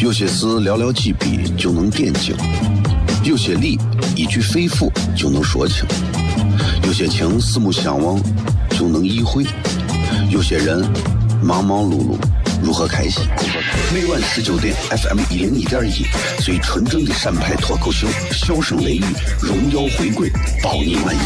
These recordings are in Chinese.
有些事寥寥几笔就能点睛，有些理一句肺腑就能说清，有些情四目相望就能意会，有些人忙忙碌碌如何开心？每晚十九点，FM 一零一点一，最纯正的陕派脱口秀，笑声雷雨，荣耀回归，包你满意。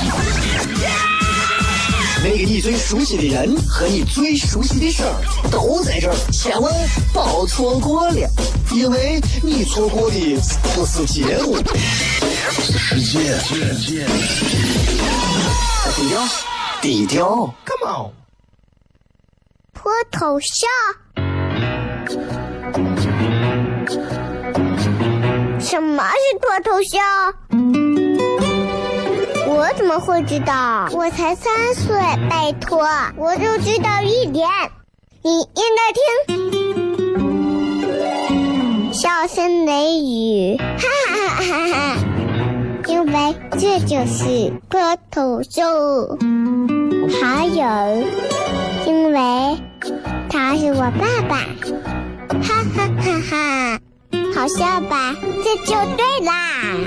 那个你最熟悉的人和你最熟悉的事儿都在这儿，千万别错过了，因为你错过的不是节目，是世界。低调，低调，Come on，脱头像？什么是脱头像？我怎么会知道？我才三岁，拜托，我就知道一点。你应该听，笑声雷雨，哈哈哈哈哈！因为这就是歌头秀。还有，因为他是我爸爸，哈哈哈哈！好笑吧？这就对啦。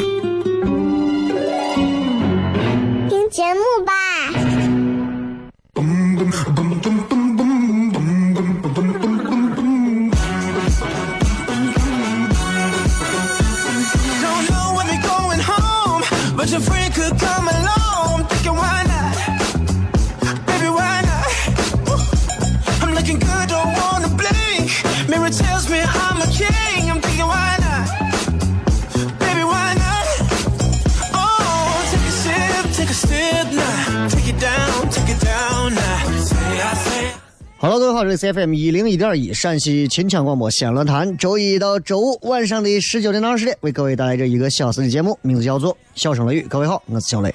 里是 FM 一零一点一陕西秦腔广播西安论坛，周一到周五晚上的十九点到二十点，为各位带来这一个小时的节目，名字叫做《笑声雷雨》。各位好，我是小雷。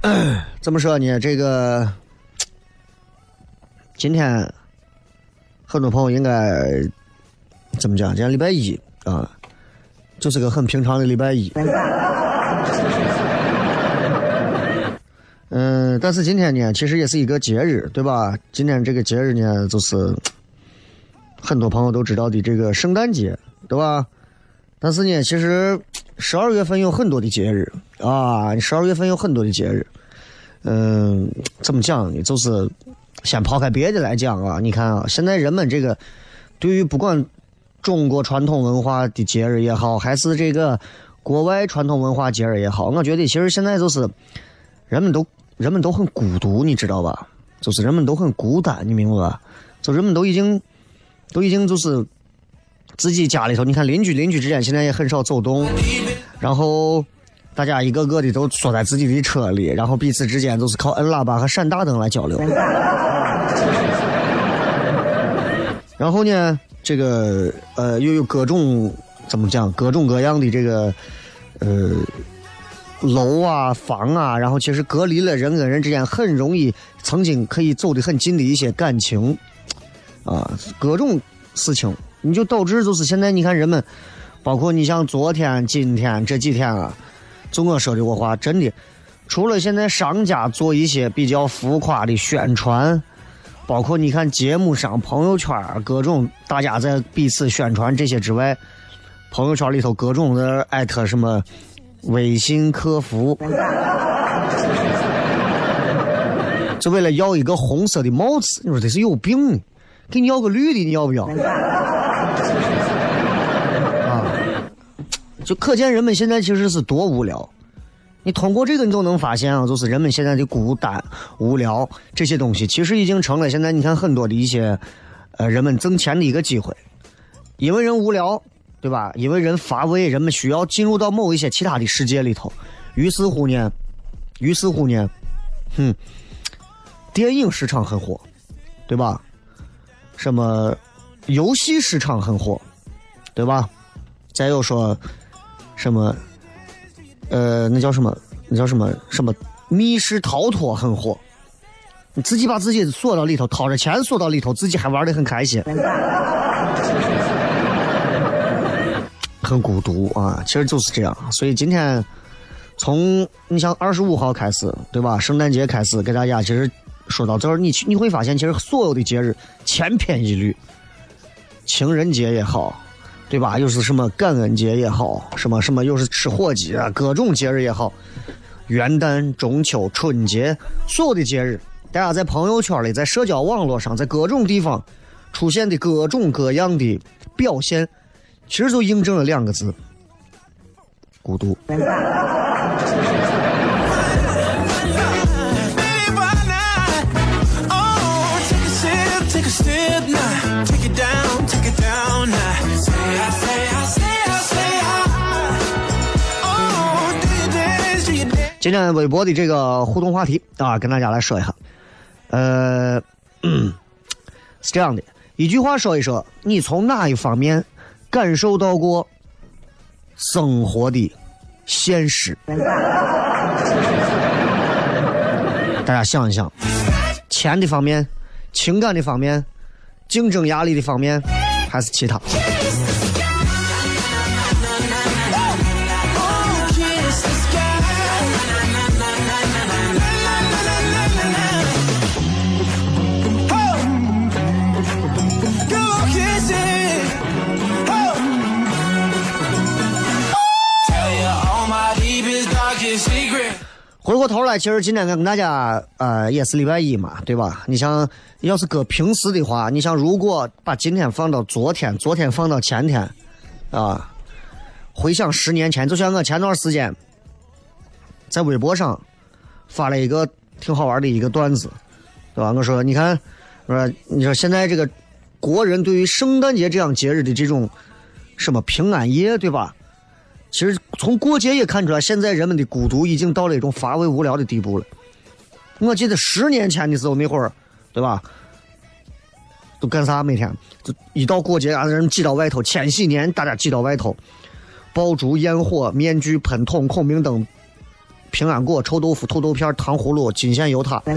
怎么说呢？这个今天很多朋友应该怎么讲？今天礼拜一啊。就是个很平常的礼拜一，嗯，但是今天呢，其实也是一个节日，对吧？今天这个节日呢，就是很多朋友都知道的这个圣诞节，对吧？但是呢，其实十二月份有很多的节日啊，十二月份有很多的节日，嗯，怎么讲呢？就是先抛开别的来讲啊，你看啊，现在人们这个对于不管。中国传统文化的节日也好，还是这个国外传统文化节日也好，我觉得其实现在就是人们都人们都很孤独，你知道吧？就是人们都很孤单，你明白吧？就人们都已经都已经就是自己家里头，你看邻居邻居之间现在也很少走动，然后大家一个个的都缩在自己的车里，然后彼此之间都是靠摁喇叭和闪大灯来交流。然后呢？这个呃，又有各种怎么讲，各种各样的这个呃楼啊、房啊，然后其实隔离了人跟人之间很容易曾经可以走得很近的一些感情啊，各种事情，你就导致就是现在你看人们，包括你像昨天、今天这几天啊，就我说的我话，真的，除了现在商家做一些比较浮夸的宣传。包括你看节目上、朋友圈各种大家在彼此宣传这些之外，朋友圈里头各种的艾特什么微信客服，就为了要一个红色的帽子，你说这是有病？给你要个绿的，你要不要？啊，就可见人们现在其实是多无聊。你通过这个，你就能发现啊，就是人们现在的孤单、无聊这些东西，其实已经成了现在你看很多的一些，呃，人们挣钱的一个机会。因为人无聊，对吧？因为人乏味，人们需要进入到某一些其他的世界里头。于是乎呢，于是乎呢，哼，电影市场很火，对吧？什么游戏市场很火，对吧？再有说什么？呃，那叫什么？那叫什么？什么密室逃脱很火？你自己把自己锁到里头，掏着钱锁到里头，自己还玩的很开心，很孤独啊！其实就是这样。所以今天从你像二十五号开始，对吧？圣诞节开始给大家，其实说到这儿，你你会发现，其实所有的节日千篇一律，情人节也好，对吧？又是什么感恩节也好，什么什么又是吃火鸡啊，各种节日也好，元旦、中秋、春节，所有的节日，大家在朋友圈里，在社交网络上，在各种地方出现的各种各样的表现，其实就印证了两个字。孤独。今天微博的这个互动话题啊跟大家来说一下。呃是这样的一句话说一说你从哪一方面感受到过生活的现实？大家想一想，钱的方面、情感的方面、竞争压力的方面，还是其他？回过头来，其实今天跟大家呃也是礼拜一嘛，对吧？你像要是搁平时的话，你像如果把今天放到昨天，昨天放到前天，啊，回想十年前，就像我前段时间在微博上发了一个挺好玩的一个段子，对吧？我说你看，我说你说现在这个国人对于圣诞节这样节日的这种什么平安夜，对吧？其实从过节也看出来，现在人们的孤独已经到了一种乏味无聊的地步了。我记得十年前的时候那会儿，对吧？都干啥？每天就一到过节，啊人挤到外头。千禧年大家挤到外头，爆竹、焰火、面具、喷筒、孔明灯、平安果、臭豆腐、土豆片、糖葫芦、金线油塔，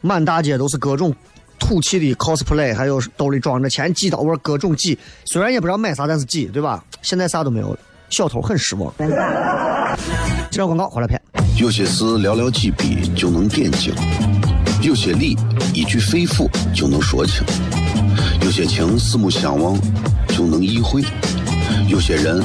满大街都是各种土气的 cosplay，还有兜里装着钱，挤到玩各种挤。虽然也不知道买啥，但是挤，对吧？现在啥都没有了，小偷很失望。介绍广告回来片。有些事寥寥几笔就能点睛，有些理一句肺腑就能说清，有些情四目相望就能意会，有些人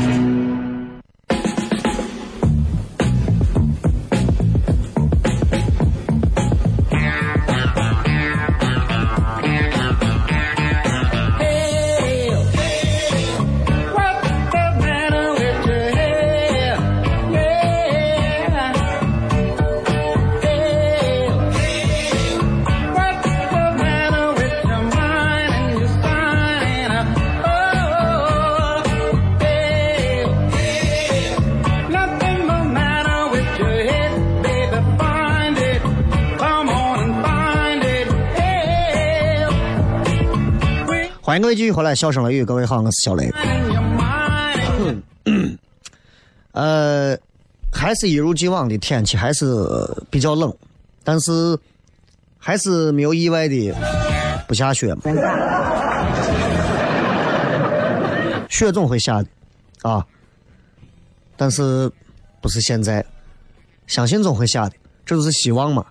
欢迎各位继续回来，笑声雷雨，各位好，我是小雷。呃，还是一如既往的天气还是比较冷，但是还是没有意外的不下雪嘛。雪总会下的啊，但是不是现在，相信总会下的，这就是希望嘛。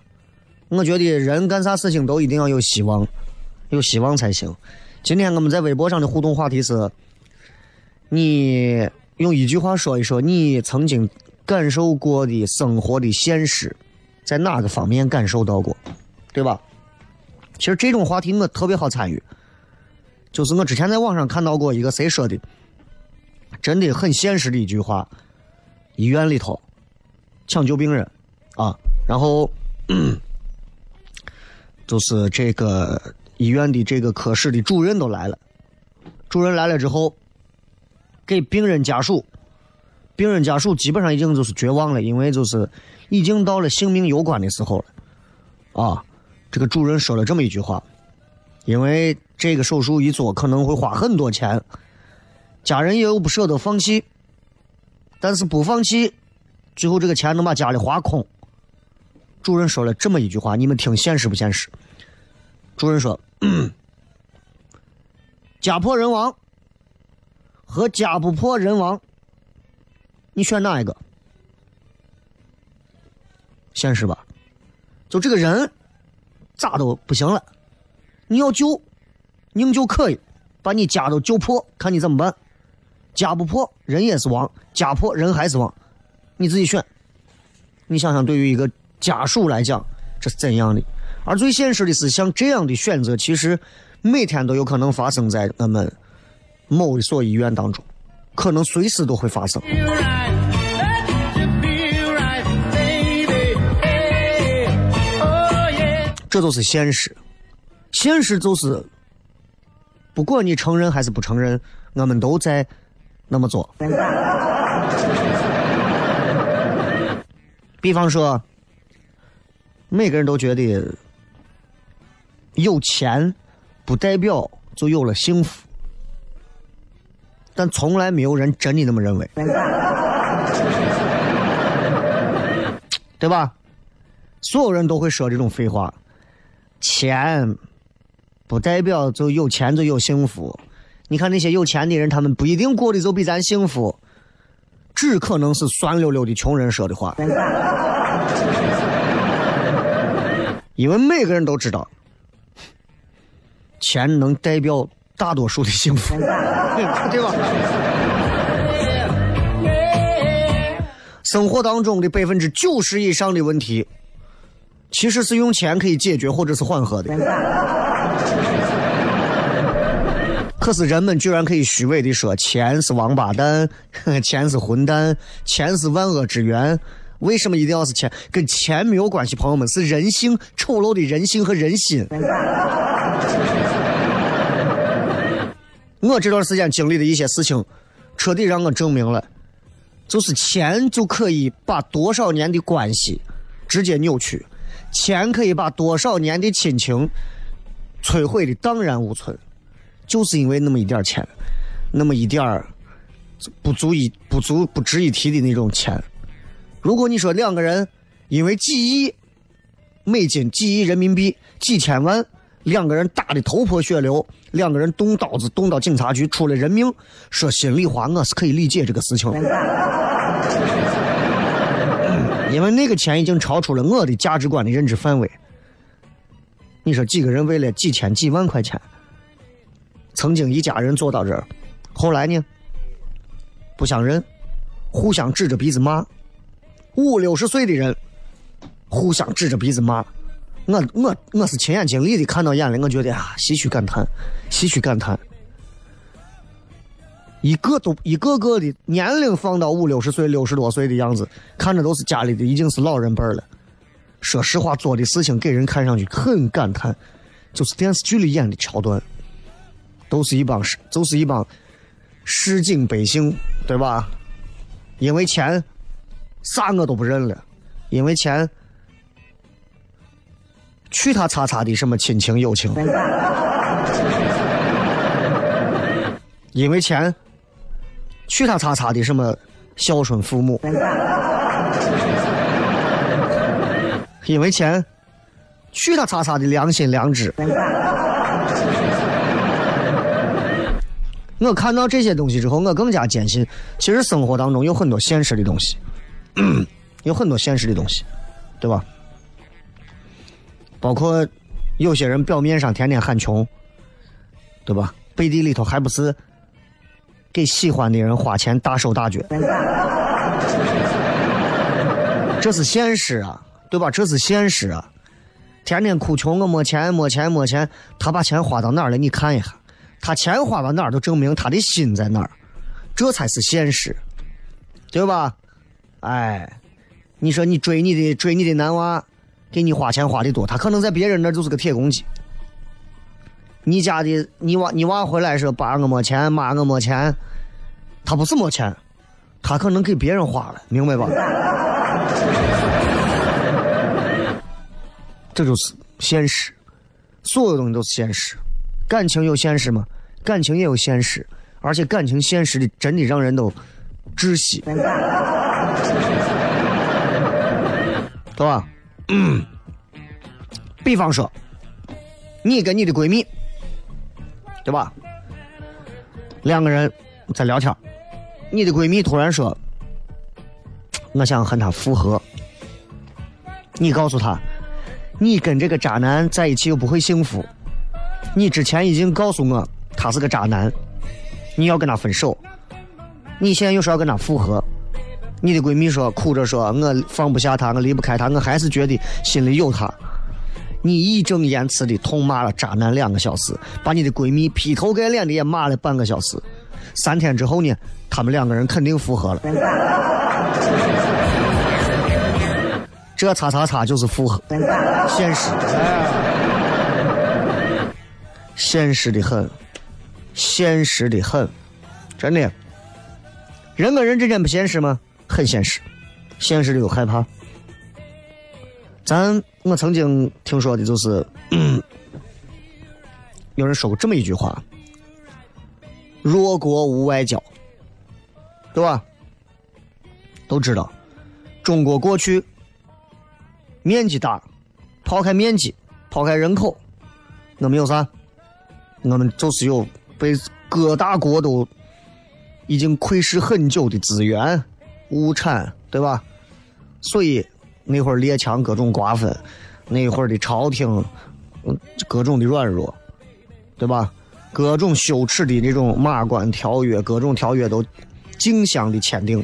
我觉得人干啥事情都一定要有希望，有希望才行。今天我们在微博上的互动话题是：你用一句话说一说你曾经感受过的生活的现实，在哪个方面感受到过，对吧？其实这种话题我特别好参与，就是我之前在网上看到过一个谁说的，真的很现实的一句话：医院里头抢救病人啊，然后。就是这个医院的这个科室的主任都来了，主任来了之后，给病人家属，病人家属基本上已经就是绝望了，因为就是已经到了性命攸关的时候了，啊，这个主任说了这么一句话，因为这个手术一做可能会花很多钱，家人也有不舍得放弃，但是不放弃，最后这个钱能把家里花空。主任说了这么一句话，你们听现实不现实？主人说：“ 家破人亡和家不破人亡，你选哪一个？现实吧？就这个人咋都不行了，你要救，硬救可以，把你家都救破，看你怎么办。家不破，人也是亡；家破，人还是亡。你自己选。你想想，对于一个……家属来讲，这是怎样的？而最现实的是，像这样的选择，其实每天都有可能发生在我们某一所医院当中，可能随时都会发生。这就是现实，现实就是，不管你承认还是不承认，我们都在那么做。比方说。每个人都觉得有钱不代表就有了幸福，但从来没有人真的那么认为，对吧？所有人都会说这种废话，钱不代表就有钱就有幸福。你看那些有钱的人，他们不一定过得就比咱幸福，只可能是酸溜溜的穷人说的话。因为每个人都知道，钱能代表大多数的幸福，对吧？生活当中的百分之九十以上的问题，其实是用钱可以解决或者是缓和的。可是人们居然可以虚伪的说，钱是王八蛋，钱是混蛋，钱是万恶之源。为什么一定要是钱？跟钱没有关系，朋友们，是人性丑陋的人性和人心。我这段时间经历的一些事情，彻底让我证明了，就是钱就可以把多少年的关系直接扭曲，钱可以把多少年的亲情摧毁的荡然无存，就是因为那么一点钱，那么一点儿不足以不足不值一提的那种钱。如果你说两个人因为几亿美金、几亿人民币、几千万，两个人打的头破血流，两个人动刀子动到警察局出了人命，说心里话，我是可以理解这个事情，因为那个钱已经超出了我的价值观的认知范围。你说几个人为了几千几万块钱，曾经一家人坐到这儿，后来呢，不相认，互相指着鼻子骂。五六十岁的人互相指着鼻子骂，我我我是亲眼经历的，看到眼里，我觉得啊，唏嘘感叹，唏嘘感叹。一个都一个个的年龄放到五六十岁、六十多岁的样子，看着都是家里的已经是老人辈了。说实话，做的事情给人看上去很感叹，就是电视剧里演的桥段，都是一帮市，就是一帮市井百姓，对吧？因为钱。啥我都不认了，因为钱，去他擦擦的什么亲情友情，因为钱，去他擦擦的什么孝顺父母，因为钱，去他擦擦的良心良知。我看到这些东西之后，我更加坚信，其实生活当中有很多现实的东西。有很多现实的东西，对吧？包括有些人表面上天天喊穷，对吧？背地里头还不是给喜欢的人花钱大手大脚，这是现实啊，对吧？这是现实啊！天天哭穷，我没钱，没钱，没钱。他把钱花到哪儿了？你看一下，他钱花到哪儿，都证明他的心在哪儿，这才是现实，对吧？哎，你说你追你的追你的男娃，给你花钱花的多，他可能在别人那就是个铁公鸡。你家的你娃你娃回来说爸我没钱，妈我没钱，他不是没钱，他可能给别人花了，明白吧？这就是现实，所有东西都是现实。感情有现实吗？感情也有现实，而且感情现实的真的让人都窒息，对吧？嗯。比方说，你跟你的闺蜜，对吧？两个人在聊天，你的闺蜜突然说：“我想和他复合。”你告诉她。你跟这个渣男在一起又不会幸福，你之前已经告诉我他是个渣男，你要跟他分手，你现在又说要跟他复合，你的闺蜜说哭着说我放不下他，我离不开他，我还是觉得心里有他，你义正言辞的痛骂了渣男两个小时，把你的闺蜜劈头盖脸的也骂了半个小时，三天之后呢，他们两个人肯定复合了。这叉叉叉就是复合，现实，现实的很，现实的很，真的，人跟人之间不现实吗？很现实，现实的又害怕。咱我曾经听说的就是，有人说过这么一句话：“弱国无外交”，对吧？都知道，中国过去。面积大，抛开面积，抛开人口，我们有啥？我们就是有被各大国都已经窥视很久的资源、物产，对吧？所以那会儿列强各种瓜分，那会儿的朝廷，嗯各种的软弱，对吧？各种羞耻的那种马关条约，各种条约都竞相的签订，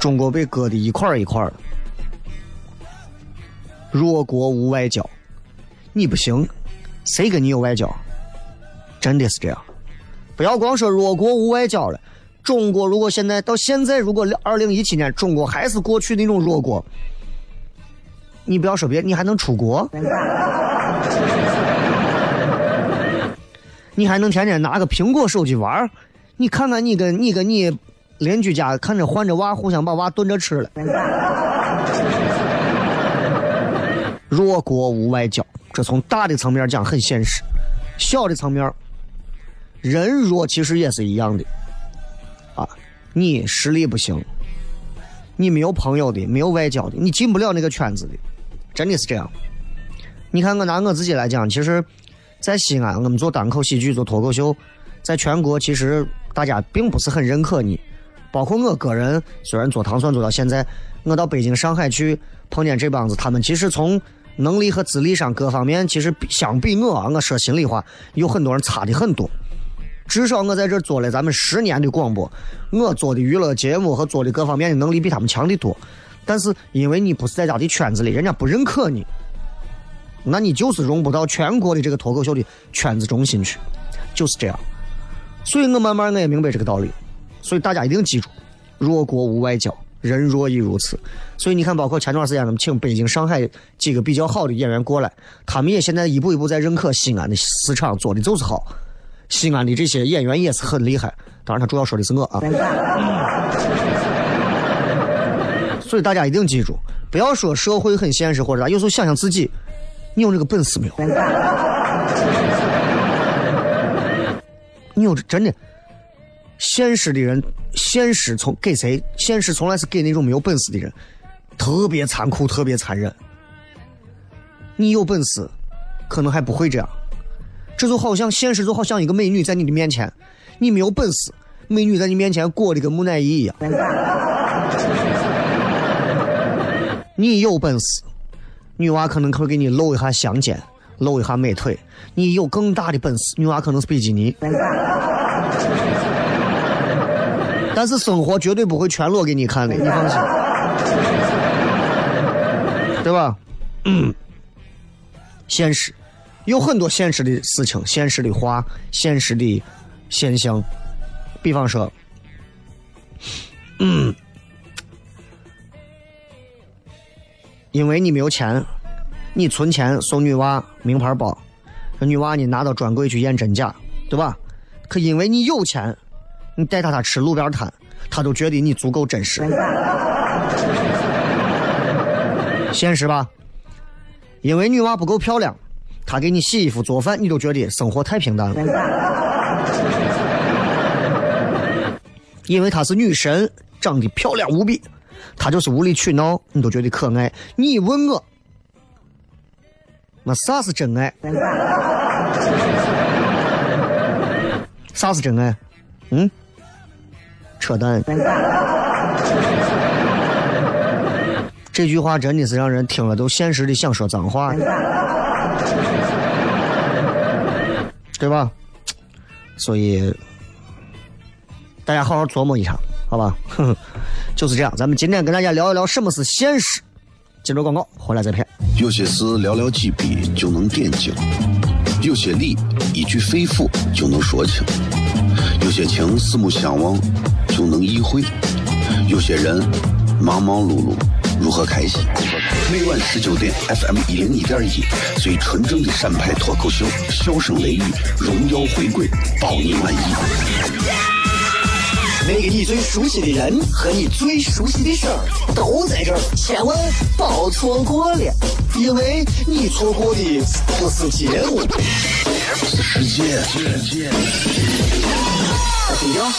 中国被割的一块一块的。弱国无外交，你不行，谁跟你有外交？真的是这样，不要光说弱国无外交了。中国如果现在到现在，如果二零一七年中国还是过去那种弱国，你不要说别，你还能出国？你还能天天拿个苹果手机玩？你看看你跟你跟你邻居家看着换着娃，互相把娃炖着吃了。弱国无外交，这从大的层面讲很现实；小的层面，人弱其实也是一样的。你实力不行，你没有朋友的，没有外交的，你进不了那个圈子的，真的是这样。你看我拿我自己来讲，其实，在西安我们做单口喜剧、做脱口秀，在全国其实大家并不是很认可你。包括我个人，虽然做糖蒜做到现在，我到北京、上海去碰见这帮子，他们其实从能力和资历上各方面，其实相比我，我说心里话，有很多人差的很多。至少我在这做了咱们十年的广播，我做的娱乐节目和做的各方面的能力比他们强的多。但是因为你不是在家的圈子里，人家不认可你，那你就是融不到全国的这个脱口秀的圈子中心去，就是这样。所以我慢慢我也明白这个道理。所以大家一定记住，弱国无外交。人若亦如此，所以你看，包括前段时间咱们请北京、上海几个比较好的演员过来，他们也现在一步一步在认可西安的市场做的就是好，西安的这些演员也是很厉害。当然，他主要说的是我啊。所以大家一定记住，不要说社会很现实或者啥，有时候想想自己，你有这个本事没有？你有真的？现实的人，现实从给谁？现实从来是给那种没有本事的人，特别残酷，特别残忍。你有本事，可能还不会这样。这就好像现实，就好像一个美女在你的面前，你没有本事，美女在你面前裹的跟木乃伊一样。你有本事，女娃可能会给你露一下香肩，露一下美腿；你有更大的本事，女娃可能是比基尼。但是生活绝对不会全裸给你看的，你放心，对吧？嗯，现实有很多现实的事情，现实的话，现实的现象，比方说，嗯。因为你没有钱，你存钱送女娃名牌包，这女娃你拿到专柜去验真假，对吧？可因为你有钱，你带她她吃路边摊，她都觉得你足够真实，现实吧？因为女娃不够漂亮，她给你洗衣服做饭，你都觉得生活太平淡了。因为她是女神，长得漂亮无比。她就是无理取闹，你都觉得可爱。你问我，那啥是真爱？啥是真爱？嗯？扯淡！这句话真的是让人听了都现实的想说脏话，对吧？所以大家好好琢磨一下，好吧？就是这样，咱们今天跟大家聊一聊什么是现实。进入广告，回来再片。有些事寥寥几笔就能点睛，有些理一句肺腑就能说清，有些情四目相望就能意会，有些人忙忙碌碌如何开心？每晚十九点，FM 一零一点一，最纯正的陕派脱口秀，笑声雷雨，荣耀回归，保你满意。那个你最熟悉的人和你最熟悉的事儿都在这儿，千万别错过了，因为你错过的不是节目，是世界。低调，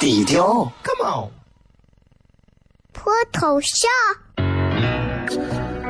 低调，Come on。脱头像？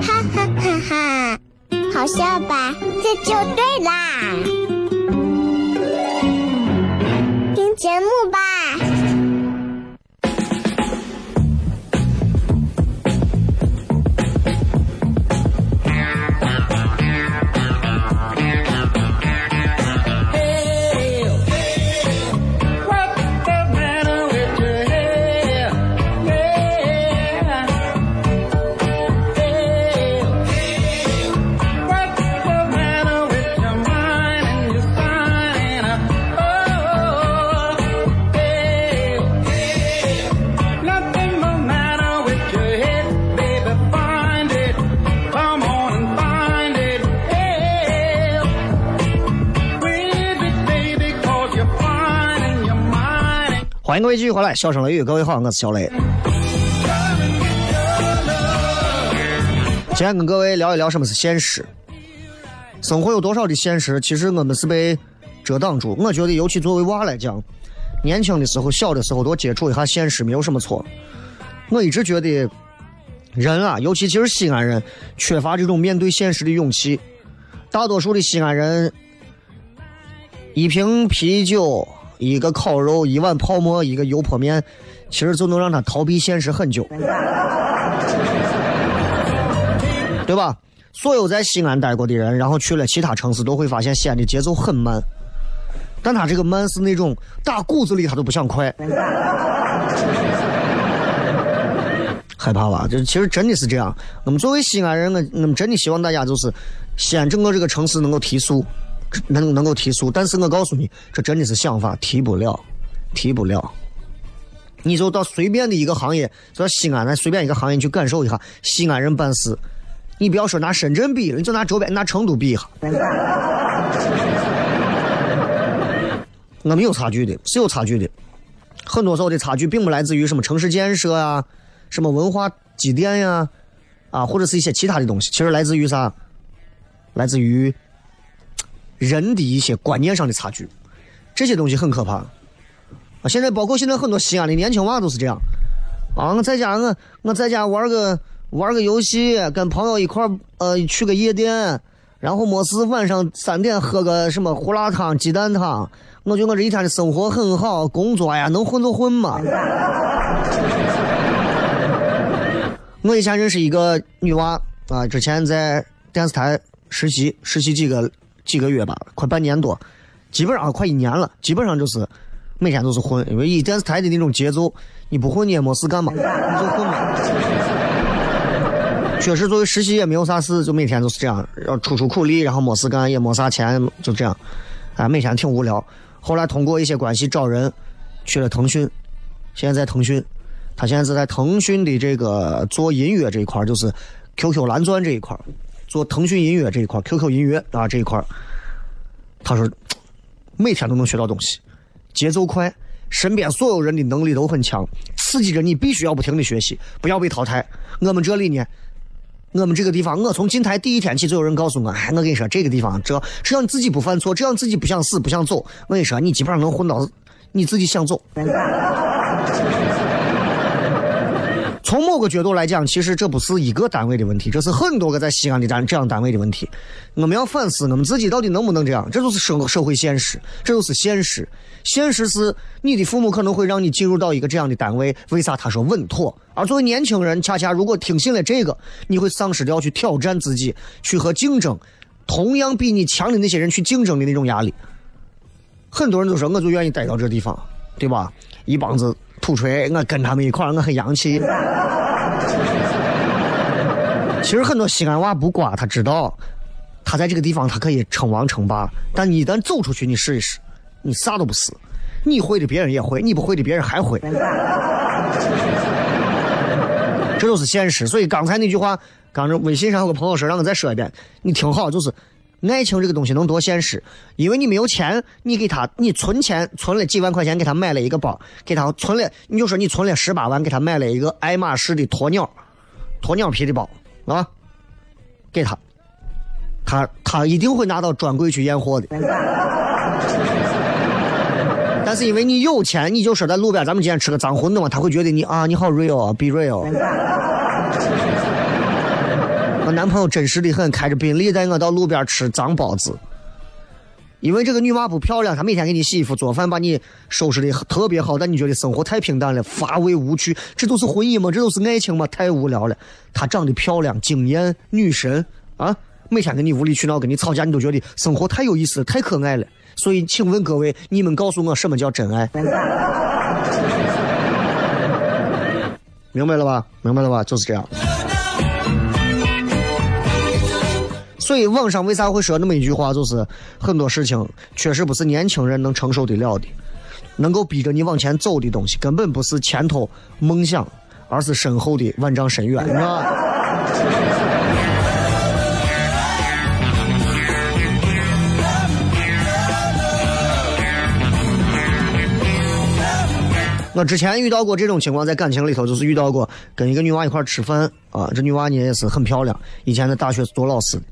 哈哈哈哈！好笑吧？这就对啦。听节目吧。欢迎各位继续回来，笑声雷雨，各位好，我是小雷。今天跟各位聊一聊什么是现实。生活有多少的现实，其实我们是被遮挡住。我觉得，尤其作为娃来讲，年轻的时候、小的时候多接触一下现实，没有什么错。我一直觉得，人啊，尤其其实西安人，缺乏这种面对现实的勇气。大多数的西安人，一瓶啤酒。一个烤肉，一碗泡馍，一个油泼面，其实就能让他逃避现实很久，对吧？所有在西安待过的人，然后去了其他城市，都会发现西安的节奏很慢，但他这个慢是那种打骨子里他都不想快，害怕吧？这其实真的是这样。那么作为西安人，我我们真的希望大家就是西安整个这个城市能够提速。能能够提速，但是我告诉你，这真的是想法提不了，提不了。你就到随便的一个行业，到西安，咱随便一个行业去感受一下西安人办事。你不要说拿深圳比，你就拿周边拿成都比一下，我们有差距的，是有差距的。很多时候的差距并不来自于什么城市建设啊，什么文化积淀呀，啊，或者是一些其他的东西，其实来自于啥？来自于人的一些观念上的差距，这些东西很可怕。啊，现在包括现在很多西安的年轻娃都是这样。啊，我在家我我在家玩个玩个游戏，跟朋友一块儿呃去个夜店，然后没事晚上三点喝个什么胡辣汤、鸡蛋汤。我觉得我这一天的生活很好，工作呀能混就混嘛。我以前认识一个女娃啊，之前在电视台实习，实习几个几个月吧，快半年多，基本上快一年了，基本上就是每天都是混，因为以电视台的那种节奏，你不混你也没事干嘛，你就混嘛。确实，作为实习也没有啥事，就每天都是这样，要出出苦力，然后没事干，也没啥钱，就这样，哎，每天挺无聊。后来通过一些关系找人，去了腾讯，现在在腾讯，他现在是在腾讯的这个做音乐这一块，就是 QQ 蓝钻这一块，做腾讯音乐这一块，QQ 音乐啊这一块。他说，每天都能学到东西，节奏快，身边所有人的能力都很强，刺激着你必须要不停的学习，不要被淘汰。我们这里呢。我们这个地方，我从进台第一天起就有人告诉我，哎，我跟你说，这个地方，这只要你自己不犯错，只要自己不想死、不想走，我跟你说，你基本上能混到你自己想走。从某个角度来讲，其实这不是一个单位的问题，这是很多个在西安的单这样单位的问题。我们要反思我们自己到底能不能这样，这就是社社会现实，这就是现实。现实是你的父母可能会让你进入到一个这样的单位，为啥他说稳妥？而作为年轻人，恰恰如果听信了这个，你会丧失掉去挑战自己、去和竞争同样比你强的那些人去竞争的那种压力。很多人都说，我就愿意待到这地方，对吧？一帮子。土锤，我跟他们一块儿，我很洋气。其实很多西安娃不瓜，他知道，他在这个地方他可以称王称霸，但你一旦走出去，你试一试，你啥都不是。你会的别人也会，你不会的别人还会。这就是现实。所以刚才那句话，刚才微信上有个朋友说，让我再说一遍，你听好，就是。爱情这个东西能多现实？因为你没有钱，你给他，你存钱存了几万块钱给他买了一个包，给他存了，你就说你存了十八万给他买了一个爱马仕的鸵鸟，鸵鸟皮的包啊，给他，他他一定会拿到专柜去验货的。但是因为你有钱，你就说在路边咱们今天吃个脏馄饨嘛，他会觉得你啊你好 real 啊，be real。男朋友真实的很，开着宾利带我到路边吃脏包子。因为这个女娃不漂亮，她每天给你洗衣服、做饭，把你收拾的特别好，但你觉得生活太平淡了，乏味无趣。这都是婚姻吗？这都是爱情吗？太无聊了。她长得漂亮，惊艳女神啊！每天跟你无理取闹，跟你吵架，你都觉得生活太有意思，太可爱了。所以，请问各位，你们告诉我什么叫真爱？明白了吧？明白了吧？就是这样。所以网上为啥会说那么一句话，就是很多事情确实不是年轻人能承受得了的，能够逼着你往前走的东西，根本不是前头梦想，而是身后的万丈深渊，是吧？我之前遇到过这种情况，在感情里头，就是遇到过跟一个女娃一块吃饭啊，这女娃呢也是很漂亮，以前在大学是做老师的。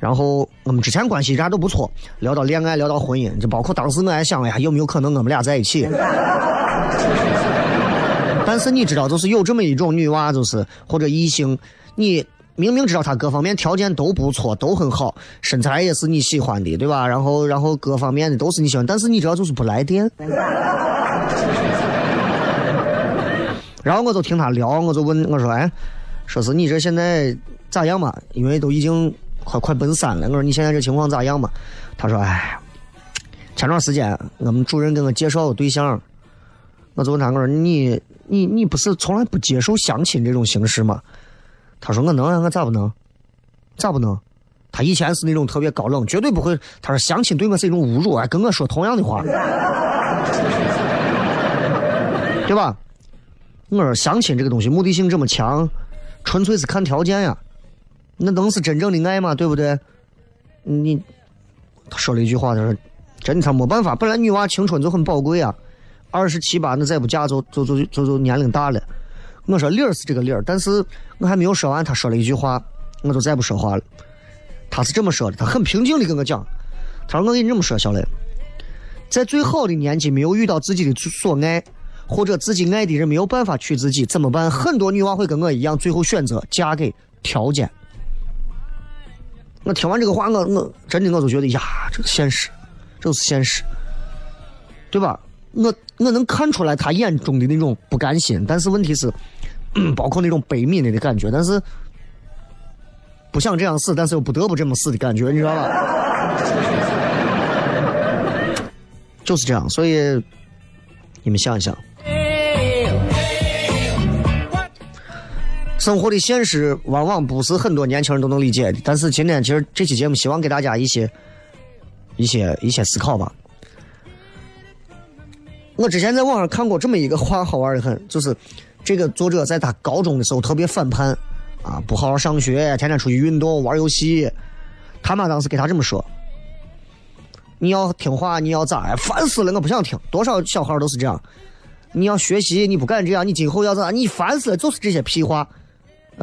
然后我们之前关系啥都不错，聊到恋爱，聊到婚姻，就包括当时我还想了呀，有没有可能我们俩在一起？但是你知道，就是有这么一种女娃，就是或者异性，你明明知道她各方面条件都不错，都很好，身材也是你喜欢的，对吧？然后然后各方面的都是你喜欢，但是你知道就是不来电。然后我就听她聊，我就问我说：“哎，说是你这现在咋样嘛？因为都已经。”快快奔三了，我说你现在这情况咋样嘛？他说：“哎，前段时间我们主任给我介绍个对象，我就问他我说你你你不是从来不接受相亲这种形式吗？”他说：“我能啊，我咋不能？咋不能？他以前是那种特别高冷，绝对不会。他说相亲对我是一种侮辱啊，跟我说同样的话，对吧？我说相亲这个东西目的性这么强，纯粹是看条件呀。”那能是真正的爱吗？对不对？你他说了一句话，他说：“真的，他没办法。本来女娃青春就很宝贵啊，二十七八，那再不嫁就就就就就年龄大了。我说理儿是这个理儿，但是我还没有说完，他说了一句话，我就再不说话了。他是这么说的，他很平静的跟我讲，他说我跟你这么说，小磊，在最好的年纪没有遇到自己的所爱，或者自己爱的人没有办法娶自己，怎么办？很多女娃会跟我一样，最后选择嫁给条件。我听完这个话，我我真的我就觉得呀，这个现实，这是现实，对吧？我我能看出来他眼中的那种不甘心，但是问题是，包括那种悲悯的感觉，但是不想这样死，但是又不得不这么死的感觉，你知道吧？就是这样，所以你们想一想，生活的现实往往不是很多年轻人都能理解的。但是今天其实这期节目希望给大家一些一些一些思考吧。我之前在网上看过这么一个话，好玩的很，就是这个作者在他高中的时候特别反叛啊，不好好上学，天天出去运动玩游戏。他妈当时给他这么说：“你要听话，你要咋呀？烦死了，我不想听。多少小孩都是这样。你要学习，你不敢这样，你今后要咋？你烦死了，就是这些屁话。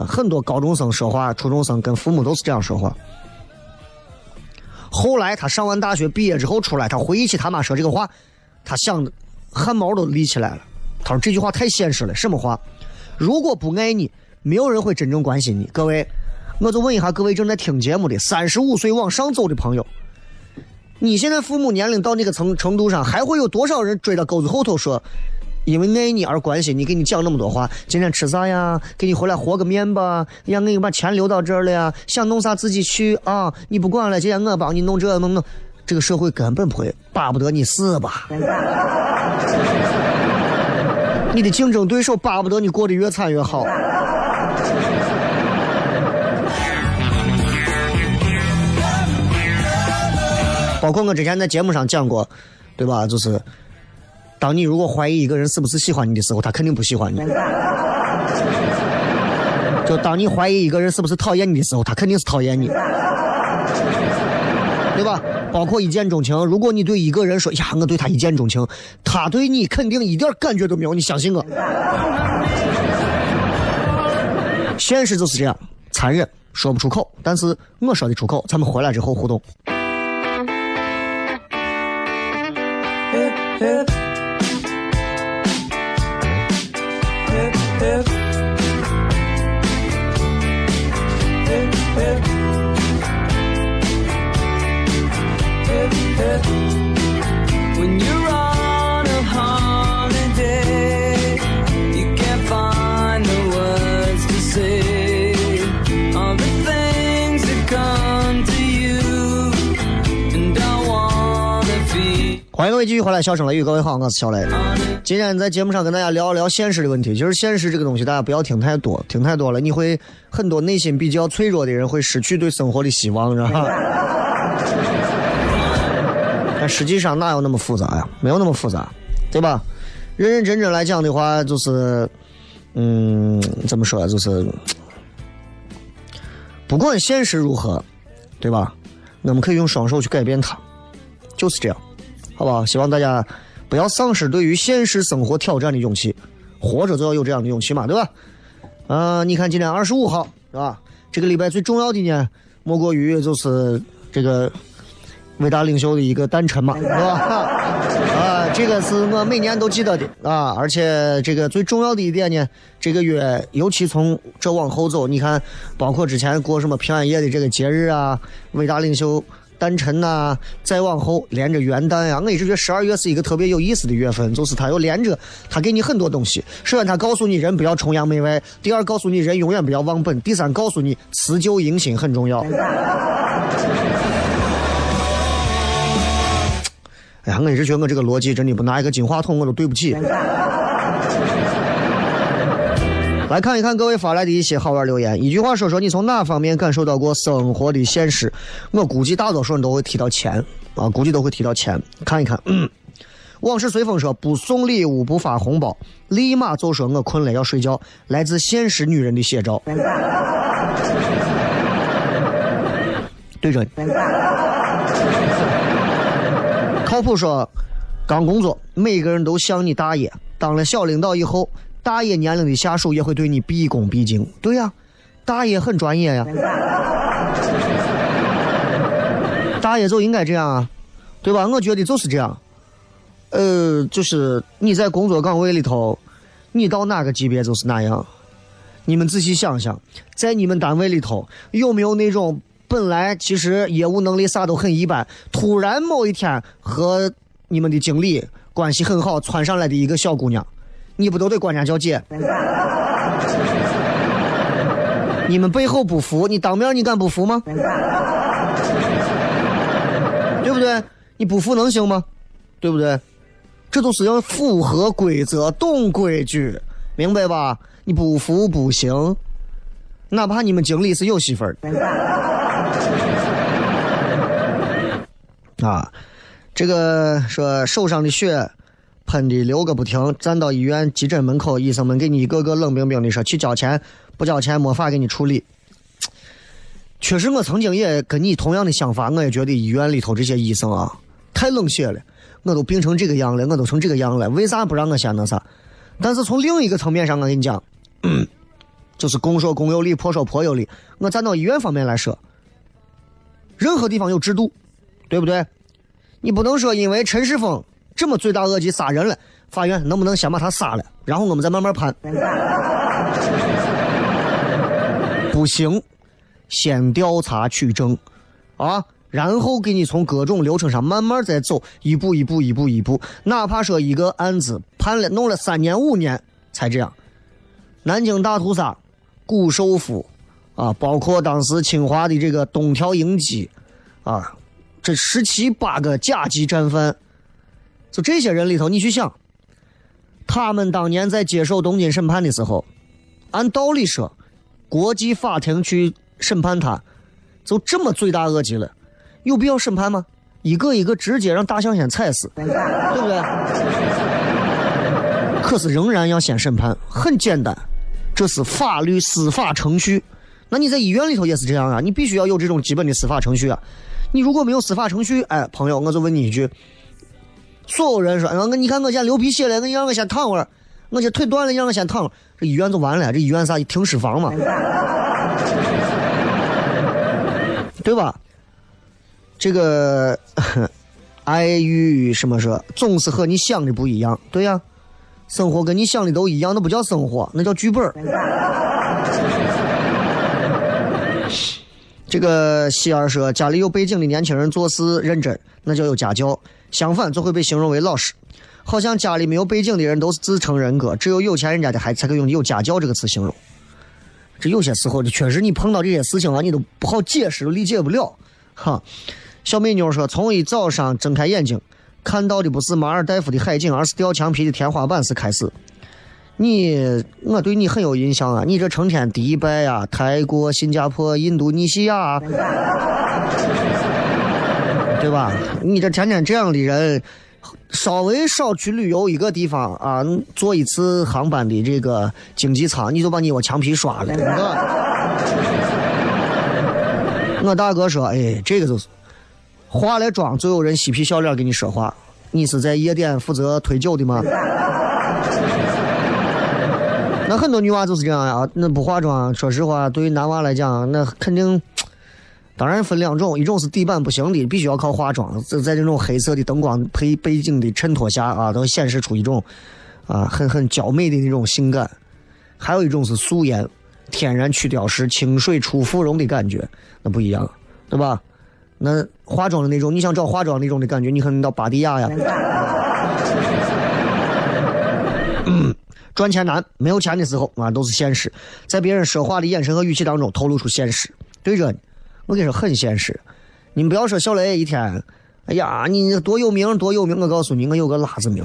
很多高中生说话，初中生跟父母都是这样说话。后来他上完大学毕业之后出来，他回忆起他妈说这个话，他想的汗毛都立起来了。他说这句话太现实了，什么话？如果不爱你，没有人会真正关心你。各位，我就问一下各位正在听节目的三十五岁往上走的朋友，你现在父母年龄到那个程程度上，还会有多少人追到沟子后头说，因为爱你而关心你，给你讲那么多话？今天吃啥呀？给你回来和个面吧。让，你把钱留到这儿了呀。想弄啥自己去啊！你不管了，今天我帮你弄这弄那。这个社会根本不会巴不得你死吧？你的竞争对手巴不得你过得越惨越好。包括我之前在节目上讲过，对吧？就是，当你如果怀疑一个人是不是喜欢你的时候，他肯定不喜欢你；就当你怀疑一个人是不是讨厌你的时候，他肯定是讨厌你，对吧？包括一见钟情，如果你对一个人说呀，我对他一见钟情，他对你肯定一点感觉都没有，你相信我。现实就是这样，残忍，说不出口，但是我说的出口。咱们回来之后互动。继续回来，笑声雷雨，各位好，我是小雷。今天在节目上跟大家聊一聊现实的问题，就是现实这个东西，大家不要听太多，听太多了，你会很多内心比较脆弱的人会失去对生活的希望，知道吧？但实际上哪有那么复杂呀？没有那么复杂，对吧？认认真真来讲的话，就是，嗯，怎么说？就是，不管现实如何，对吧？我们可以用双手去改变它，就是这样。好不好？希望大家不要丧失对于现实生活挑战的勇气，活着就要有这样的勇气嘛，对吧？啊、你看今天二十五号是吧？这个礼拜最重要的呢，莫过于就是这个伟大领袖的一个诞辰嘛，是吧？啊，这个是我每年都记得的啊，而且这个最重要的一点呢，这个月尤其从这往后走，你看，包括之前过什么平安夜的这个节日啊，伟大领袖。诞辰呐、再往后连着元旦呀、我一直觉得十二月是一个特别有意思的月份，就是它又连着，它给你很多东西。首先，它告诉你人不要崇洋媚外；第二，告诉你人永远不要忘本；第三，告诉你辞旧迎新很重要。哎呀，我一直觉得我这个逻辑真的不拿一个金话筒我都对不起。来看一看各位发来的一些好玩留言。一句话说说你从哪方面感受到过生活的现实？我估计大多数人都会提到钱啊，估计都会提到钱。看一看，嗯、往事随风说不送礼物不发红包，立马就说我困了要睡觉，来自现实女人的写照。对着你。靠谱说，刚工作，每个人都像你大爷，当了小领导以后，大爷年龄的下属也会对你毕恭毕敬。对呀，大爷很专业呀，大爷就应该这样啊，对吧？我觉得就是这样。呃，就是你在工作岗位里头，你到哪个级别就是哪样。你们仔细想想，在你们单位里头有没有那种本来其实业务能力啥都很一般，突然某一天和你们的经理关系很好窜上来的一个小姑娘，你不都得管人家叫姐？你们背后不服，你当面你敢不服吗？对不对？你不服能行吗？对不对？这都是要符合规则、懂规矩，明白吧？你不服不行，哪怕你们经理是有媳妇儿啊。这个说手上的血喷的流个不停，站到医院急诊门口，医生们给你一个个冷冰冰的说去交钱，不交钱没法给你处理。确实，我曾经也跟你同样的想法，我也觉得医院里头这些医生啊太冷血了。我都病成这个样了，我都成这个样了，为啥不让我先那啥？但是从另一个层面上，我跟你讲，就是公说公有理，婆说婆有理。我站到医院方面来说，任何地方有制度，对不对？你不能说因为陈世峰这么罪大恶极杀人了，法院能不能先把他杀了，然后我们再慢慢判？不行，先调查取证，啊。然后给你从各种流程上慢慢再走，一步一步，一步一步，哪怕说一个案子判了弄了三年五年才这样。南京大屠杀、谷寿夫啊，包括当时清华的这个东条英机啊，这十七八个甲级战犯，就这些人里头，你去想，他们当年在接受东京审判的时候，按道理说，国际法庭去审判他，就这么罪大恶极了。有必要审判吗？一个一个直接让大象先踩死，对不对？可是仍然要先审判，很简单，这是法律司法程序。那你在医院里头也是这样啊，你必须要有这种基本的司法程序啊。你如果没有司法程序，哎，朋友，我就问你一句：所有人说，我你看我先流鼻血了，你让我先躺会儿；我这腿断了，让我先躺会儿，这医院就完了。这医院啥？停尸房嘛，对吧？这个 爱与什么说，总是和你想的不一样。对呀，生活跟你想的都一样，那不叫生活，那叫剧本 这个希儿说，家里有背景的年轻人做事认真，那叫有家教；相反，就会被形容为老实。好像家里没有背景的人都是自称人格，只有有钱人家的孩子才可以用“有家教”这个词形容。这有些时候，确实你碰到这些事情啊，你都不好解释，都理解不了，哈。小美妞说：“从一早上睁开眼睛，看到的不是马尔代夫的海景，而是掉墙皮的天花板。”是开始。你，我对你很有印象啊！你这成天迪拜呀、泰国、新加坡、印度尼西亚，对吧？你这天天这样的人，稍微少去旅游一个地方啊，坐一次航班的这个经济舱，你就把你我墙皮刷了。我 大哥说：“哎，这个就是。”化了妆就有人嬉皮笑脸跟你说话，你是在夜店负责推酒的吗？那很多女娃就是这样呀，那不化妆，说实话，对于男娃来讲，那肯定，当然分两种，一种是底板不行的，必须要靠化妆，在在这种黑色的灯光配背景的衬托下啊，都显示出一种啊很很娇美的那种性感；还有一种是素颜，天然去雕饰，清水出芙蓉的感觉，那不一样，对吧？那化妆的那种，你想找化妆那种的感觉，你可能到巴迪亚呀。嗯赚钱难，没有钱的时候啊，都是现实。在别人说话的眼神和语气当中透露出现实。对着你，我跟你说很现实。你们不要说小雷一天，哎呀，你多有名多有名，我告诉你，我有个辣子名。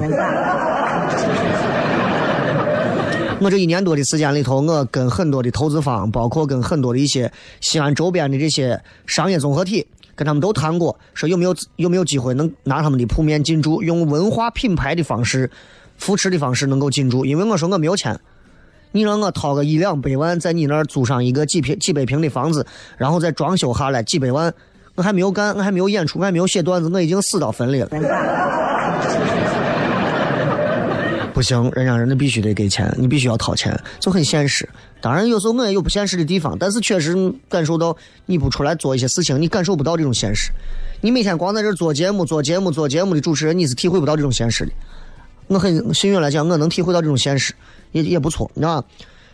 我这一年多的时间里头，我跟很多的投资方，包括跟很多的一些西安周边的这些商业综合体。跟他们都谈过，说有没有有没有机会能拿他们的铺面进驻，用文化品牌的方式扶持的方式能够进驻。因为我说我没有钱，你让我掏个一两百万在你那儿租上一个几平几百平的房子，然后再装修下来几百万，我还没有干，我还没有演出，我还没有写段子，我已经死到坟里了。不行，人家人家必须得给钱，你必须要掏钱，就很现实。当然有时候我也有不现实的地方，但是确实感受到你不出来做一些事情，你感受不到这种现实。你每天光在这做节目、做节目、做节目的主持人，你是体会不到这种现实的。我很幸运来讲，我能体会到这种现实，也也不错，你知道吧？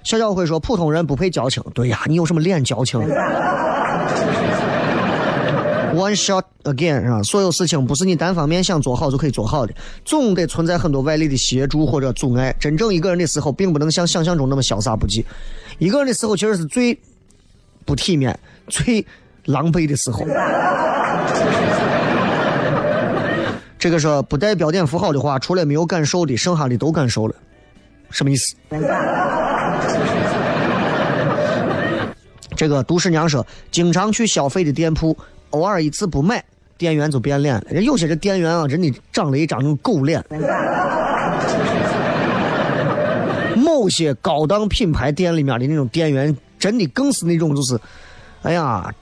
小小会说普通人不配交情，对呀，你有什么脸交情？One shot again 是吧？所有事情不是你单方面想做好就可以做好的，总得存在很多外力的协助或者阻碍。真正一个人的时候，并不能像想象中那么潇洒不羁。一个人的时候，其实是最不体面、最狼狈的时候。这个说不带标点符号的话，除了没有感受的，剩下的都感受了，什么意思？这个都市娘说，经常去消费的店铺，偶尔一次不买，店员就变脸了。人有些这店员啊，真的长了一张那种狗脸。某些高档品牌店里面的那种店员，真的更是那种就是，哎呀，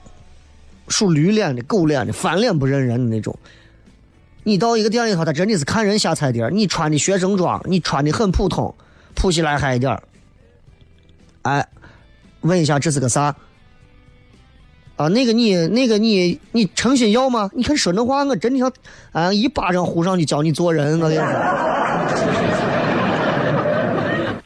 属驴脸的、狗脸的、翻脸不认人的那种。你到一个店里头，他真的是看人下菜碟你穿的学生装，你穿的很普通，普西来嗨一点哎，问一下这是个啥？啊，那个你那个你你诚心要吗？你看说那话，我真的想啊一巴掌呼上去教你做人，我跟你说，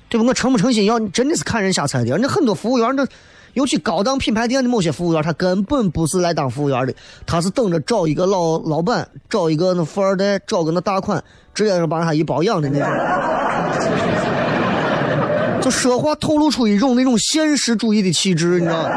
对不？我诚不诚心要？你真的是看人下菜碟那很多服务员那。尤其高档品牌店的某些服务员，他根本不是来当服务员的，他是等着找一个老老板，找一个那富二代，找个那大款，直接是把他一包养的那种。就说话透露出一种那种现实主义的气质，你知道吗？